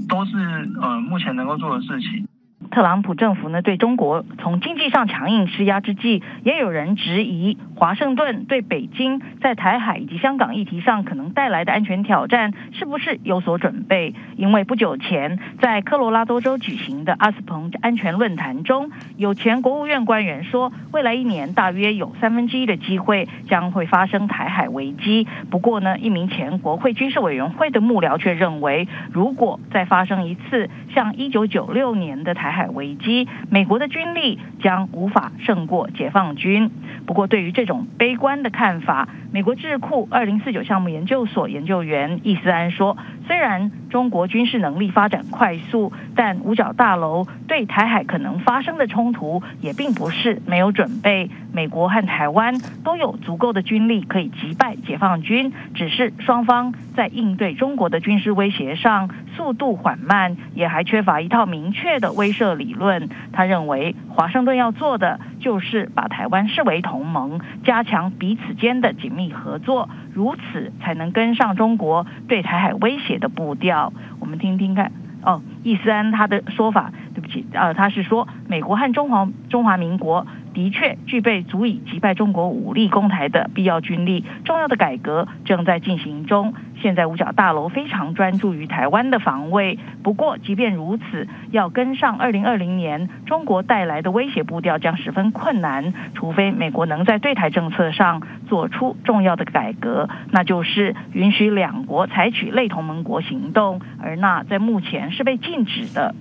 都是呃目前能够做的事情。特朗普政府呢对中国从经济上强硬施压之际，也有人质疑华盛顿对北京在台海以及香港议题上可能带来的安全挑战是不是有所准备？因为不久前在科罗拉多州举行的阿斯彭安全论坛中，有前国务院官员说，未来一年大约有三分之一的机会将会发生台海危机。不过呢，一名前国会军事委员会的幕僚却认为，如果再发生一次像一九九六年的台海危机，美国的军力将无法胜过解放军。不过，对于这种悲观的看法，美国智库二零四九项目研究所研究员易思安说：“虽然中国军事能力发展快速，但五角大楼对台海可能发生的冲突也并不是没有准备。美国和台湾都有足够的军力可以击败解放军，只是双方在应对中国的军事威胁上速度缓慢，也还缺乏一套明确的威慑理论。他认为，华盛顿要做的就是把台湾视为同盟，加强彼此间的紧密合作，如此才能跟上中国对台海威胁的步调。我们听听看，哦，易思安他的说法，对不起，呃，他是说美国和中华中华民国。的确具备足以击败中国武力攻台的必要军力，重要的改革正在进行中。现在五角大楼非常专注于台湾的防卫，不过即便如此，要跟上二零二零年中国带来的威胁步调将十分困难，除非美国能在对台政策上做出重要的改革，那就是允许两国采取类同盟国行动，而那在目前是被禁止的。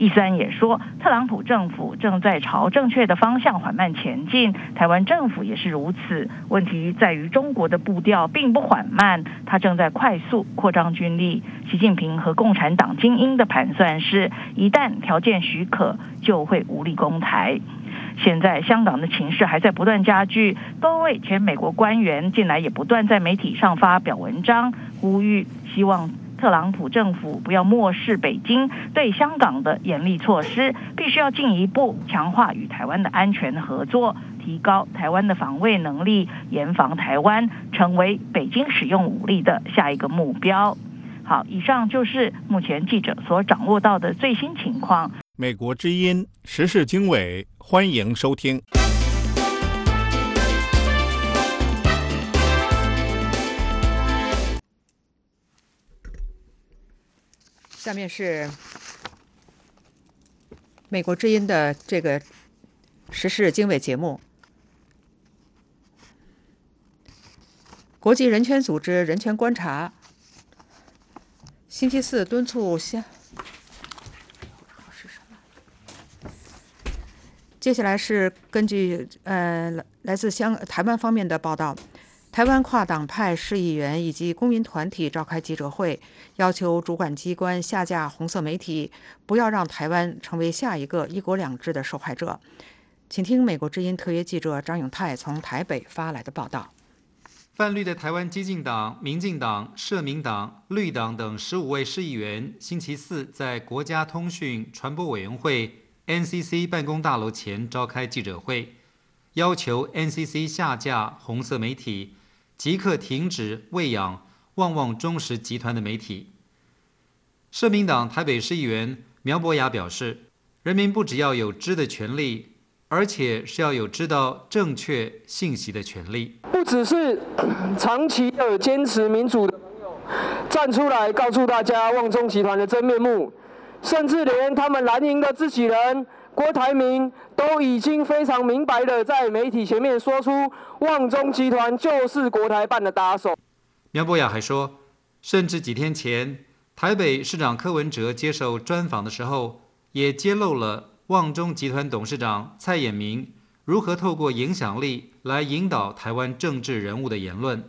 易三也说，特朗普政府正在朝正确的方向缓慢前进，台湾政府也是如此。问题在于中国的步调并不缓慢，他正在快速扩张军力。习近平和共产党精英的盘算是，一旦条件许可，就会武力攻台。现在香港的情势还在不断加剧，多位前美国官员近来也不断在媒体上发表文章，呼吁希望。特朗普政府不要漠视北京对香港的严厉措施，必须要进一步强化与台湾的安全合作，提高台湾的防卫能力，严防台湾成为北京使用武力的下一个目标。好，以上就是目前记者所掌握到的最新情况。美国之音时事经纬，欢迎收听。下面是美国之音的这个时事经纬节目。国际人权组织人权观察星期四敦促香。接下来是根据呃来自香台湾方面的报道。台湾跨党派市议员以及公民团体召开记者会，要求主管机关下架红色媒体，不要让台湾成为下一个“一国两制”的受害者。请听美国之音特约记者张永泰从台北发来的报道。泛绿的台湾激进党、民进党、社民党、绿党等十五位市议员，星期四在国家通讯传播委员会 （NCC） 办公大楼前召开记者会，要求 NCC 下架红色媒体。即刻停止喂养旺旺中实集团的媒体。社民党台北市议员苗博雅表示：“人民不只要有知的权利，而且是要有知道正确信息的权利。不只是长期的坚持民主的朋友站出来告诉大家旺中集团的真面目，甚至连他们蓝营的自己人。”郭台铭都已经非常明白的在媒体前面说出，旺中集团就是国台办的打手。苗博雅还说，甚至几天前，台北市长柯文哲接受专访的时候，也揭露了旺中集团董事长蔡衍明如何透过影响力来引导台湾政治人物的言论。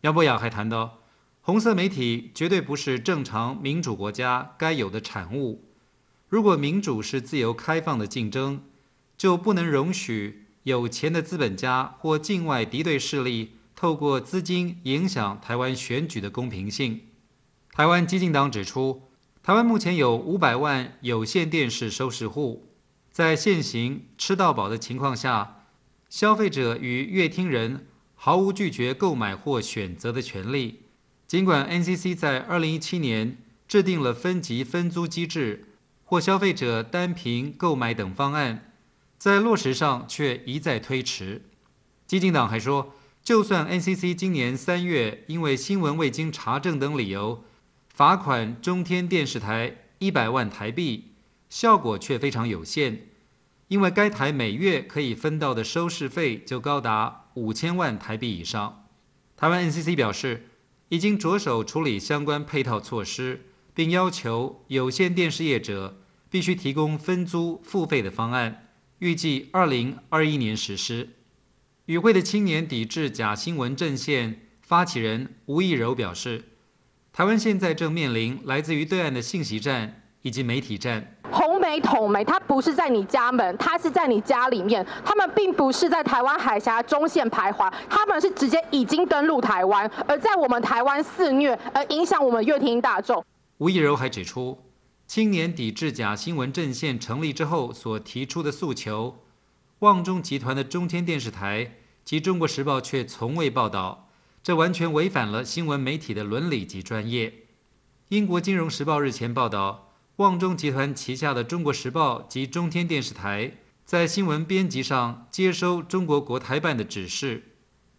苗博雅还谈到，红色媒体绝对不是正常民主国家该有的产物。如果民主是自由开放的竞争，就不能容许有钱的资本家或境外敌对势力透过资金影响台湾选举的公平性。台湾激进党指出，台湾目前有五百万有线电视收视户，在现行吃到饱的情况下，消费者与乐听人毫无拒绝购买或选择的权利。尽管 NCC 在二零一七年制定了分级分租机制。或消费者单凭购买等方案，在落实上却一再推迟。激进党还说，就算 NCC 今年三月因为新闻未经查证等理由罚款中天电视台一百万台币，效果却非常有限，因为该台每月可以分到的收视费就高达五千万台币以上。台湾 NCC 表示，已经着手处理相关配套措施。并要求有线电视业者必须提供分租付费的方案，预计二零二一年实施。与会的青年抵制假新闻阵线发起人吴亦柔表示，台湾现在正面临来自于对岸的信息战以及媒体战。红媒、统媒，它不是在你家门，它是在你家里面。他们并不是在台湾海峡中线徘徊，他们是直接已经登陆台湾，而在我们台湾肆虐，而影响我们乐听大众。吴亦柔还指出，青年抵制假新闻阵线成立之后所提出的诉求，旺中集团的中天电视台及中国时报却从未报道，这完全违反了新闻媒体的伦理及专业。英国金融时报日前报道，旺中集团旗下的中国时报及中天电视台在新闻编辑上接收中国国台办的指示。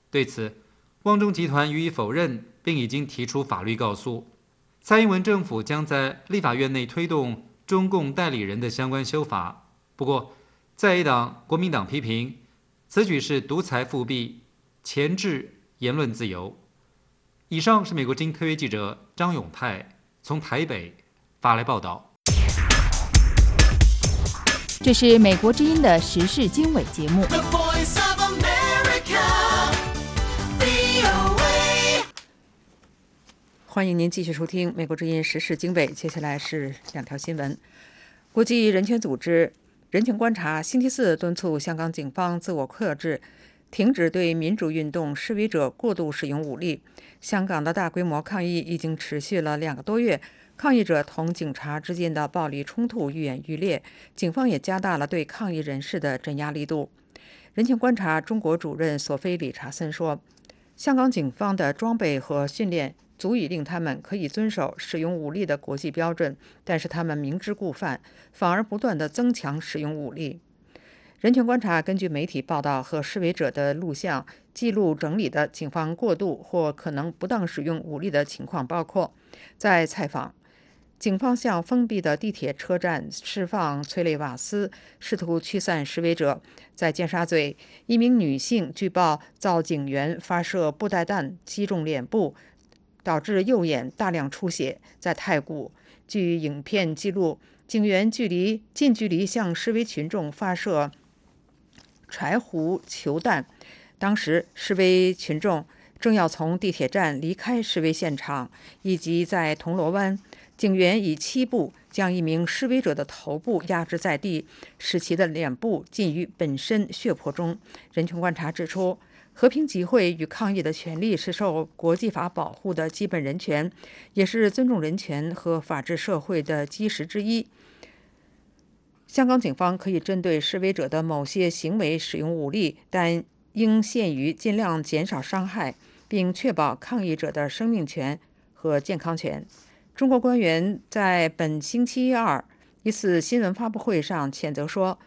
对此，旺中集团予以否认，并已经提出法律告诉。蔡英文政府将在立法院内推动中共代理人的相关修法。不过，在野党国民党批评此举是独裁复辟，钳制言论自由。以上是美国之音特约记者张永泰从台北发来报道。这是美国之音的时事经纬节目。欢迎您继续收听《美国之音时事经纬》。接下来是两条新闻。国际人权组织“人权观察”星期四敦促香港警方自我克制，停止对民主运动示威者过度使用武力。香港的大规模抗议已经持续了两个多月，抗议者同警察之间的暴力冲突愈演愈烈，警方也加大了对抗议人士的镇压力度。人权观察中国主任索菲·理查森说：“香港警方的装备和训练。”足以令他们可以遵守使用武力的国际标准，但是他们明知故犯，反而不断地增强使用武力。人权观察根据媒体报道和示威者的录像记录整理的警方过度或可能不当使用武力的情况，包括在采访，警方向封闭的地铁车站释放催泪瓦斯，试图驱散示威者；在尖沙咀，一名女性据报遭警员发射布袋弹击中脸部。导致右眼大量出血。在太谷，据影片记录，警员距离近距离向示威群众发射柴胡球弹，当时示威群众正要从地铁站离开示威现场。以及在铜锣湾，警员以七步将一名示威者的头部压制在地，使其的脸部浸于本身血泊中。人权观察指出。和平集会与抗议的权利是受国际法保护的基本人权，也是尊重人权和法治社会的基石之一。香港警方可以针对示威者的某些行为使用武力，但应限于尽量减少伤害，并确保抗议者的生命权和健康权。中国官员在本星期二一次新闻发布会上谴责说。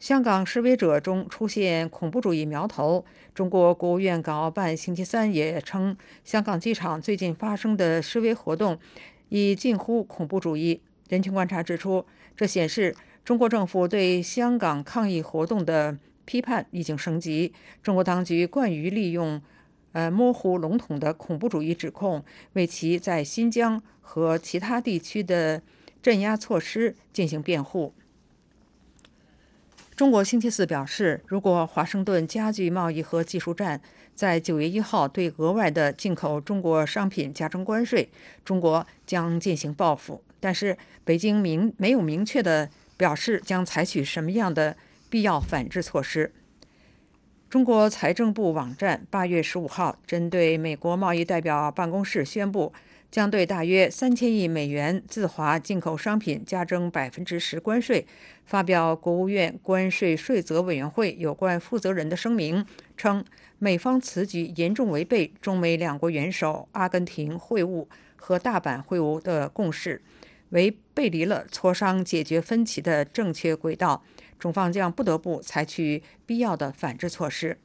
香港示威者中出现恐怖主义苗头。中国国务院港澳办星期三也称，香港机场最近发生的示威活动已近乎恐怖主义。人权观察指出，这显示中国政府对香港抗议活动的批判已经升级。中国当局惯于利用呃模糊笼统的恐怖主义指控，为其在新疆和其他地区的镇压措施进行辩护。中国星期四表示，如果华盛顿家具贸易和技术站在九月一号对额外的进口中国商品加征关税，中国将进行报复。但是，北京明没有明确的表示将采取什么样的必要反制措施。中国财政部网站八月十五号针对美国贸易代表办公室宣布。将对大约三千亿美元自华进口商品加征百分之十关税。发表国务院关税税则委员会有关负责人的声明称，美方此举严重违背中美两国元首阿根廷会晤和大阪会晤的共识，为背离了磋商解决分歧的正确轨道，中方将不得不采取必要的反制措施。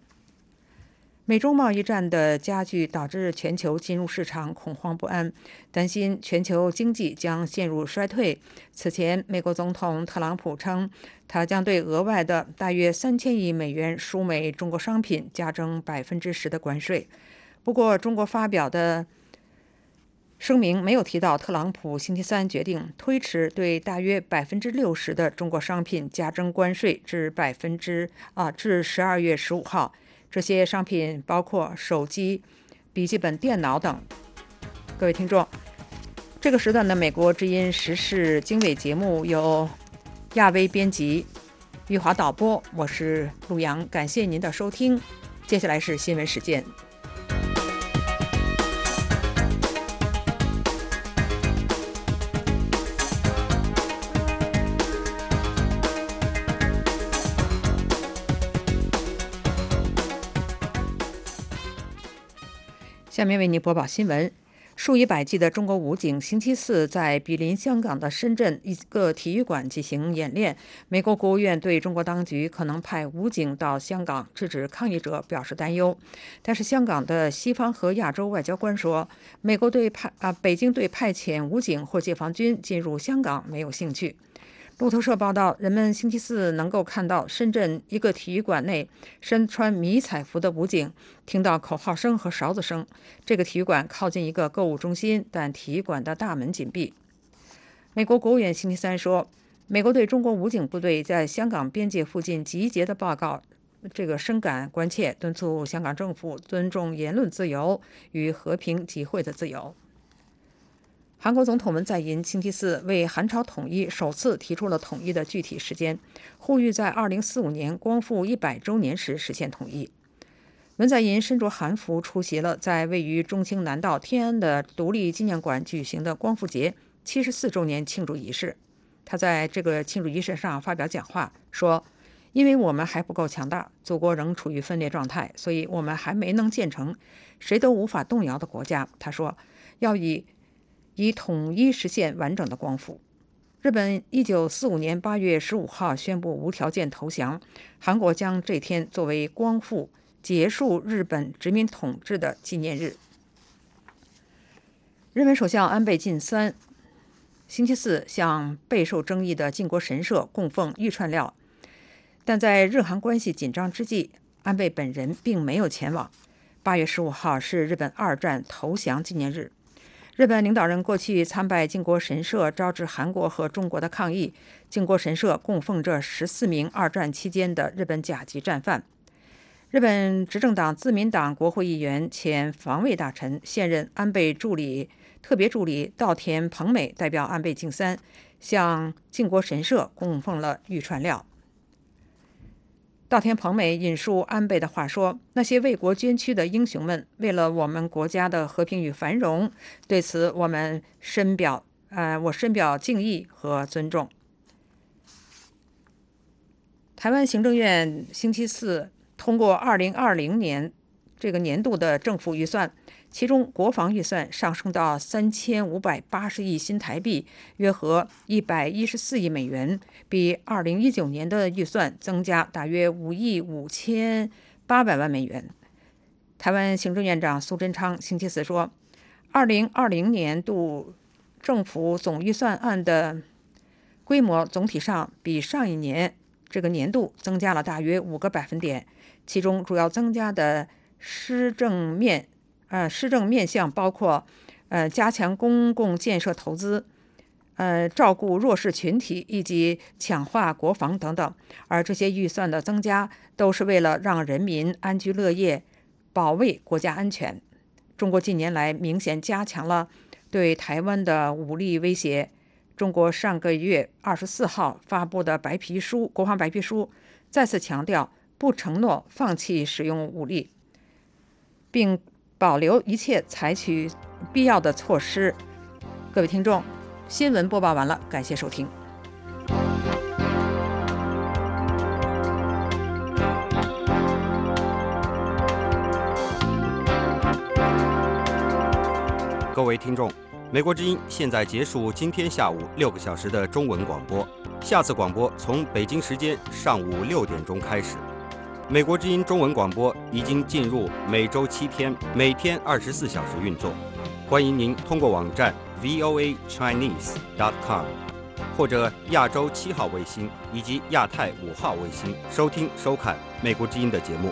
美中贸易战的加剧导致全球金融市场恐慌不安，担心全球经济将陷入衰退。此前，美国总统特朗普称，他将对额外的大约三千亿美元输美中国商品加征百分之十的关税。不过，中国发表的声明没有提到特朗普星期三决定推迟对大约百分之六十的中国商品加征关税至百分之啊至十二月十五号。这些商品包括手机、笔记本电脑等。各位听众，这个时段的美国之音时事经纬节目由亚威编辑、玉华导播，我是陆阳，感谢您的收听。接下来是新闻时间。下面为您播报新闻：数以百计的中国武警星期四在毗邻香港的深圳一个体育馆进行演练。美国国务院对中国当局可能派武警到香港制止抗议者表示担忧，但是香港的西方和亚洲外交官说，美国对派啊北京对派遣武警或解放军进入香港没有兴趣。路透社报道，人们星期四能够看到深圳一个体育馆内身穿迷彩服的武警，听到口号声和勺子声。这个体育馆靠近一个购物中心，但体育馆的大门紧闭。美国国务院星期三说，美国对中国武警部队在香港边界附近集结的报告，这个深感关切，敦促香港政府尊重言论自由与和平集会的自由。韩国总统文在寅星期四为韩朝统一首次提出了统一的具体时间，呼吁在2045年光复一百周年时实现统一。文在寅身着韩服出席了在位于中清南道天安的独立纪念馆举行的光复节七十四周年庆祝仪式。他在这个庆祝仪式上发表讲话，说：“因为我们还不够强大，祖国仍处于分裂状态，所以我们还没能建成谁都无法动摇的国家。”他说：“要以。”以统一实现完整的光复。日本一九四五年八月十五号宣布无条件投降，韩国将这天作为光复、结束日本殖民统治的纪念日。日本首相安倍晋三星期四向备受争议的靖国神社供奉玉串料，但在日韩关系紧张之际，安倍本人并没有前往。八月十五号是日本二战投降纪念日。日本领导人过去参拜靖国神社，招致韩国和中国的抗议。靖国神社供奉着十四名二战期间的日本甲级战犯。日本执政党自民党国会议员、前防卫大臣、现任安倍助理特别助理稻田朋美代表安倍晋三，向靖国神社供奉了玉串料。稻田朋美引述安倍的话说：“那些为国捐躯的英雄们，为了我们国家的和平与繁荣，对此我们深表……呃，我深表敬意和尊重。”台湾行政院星期四通过二零二零年这个年度的政府预算。其中，国防预算上升到三千五百八十亿新台币，约合一百一十四亿美元，比二零一九年的预算增加大约五亿五千八百万美元。台湾行政院长苏贞昌星期四说，二零二零年度政府总预算案的规模总体上比上一年这个年度增加了大约五个百分点，其中主要增加的施政面。呃，施政面向包括，呃，加强公共建设投资，呃，照顾弱势群体以及强化国防等等。而这些预算的增加，都是为了让人民安居乐业，保卫国家安全。中国近年来明显加强了对台湾的武力威胁。中国上个月二十四号发布的白皮书，国防白皮书再次强调不承诺放弃使用武力，并。保留一切采取必要的措施。各位听众，新闻播报完了，感谢收听。各位听众，美国之音现在结束今天下午六个小时的中文广播，下次广播从北京时间上午六点钟开始。美国之音中文广播已经进入每周七天、每天二十四小时运作，欢迎您通过网站 voa chinese.com 或者亚洲七号卫星以及亚太五号卫星收听收看美国之音的节目。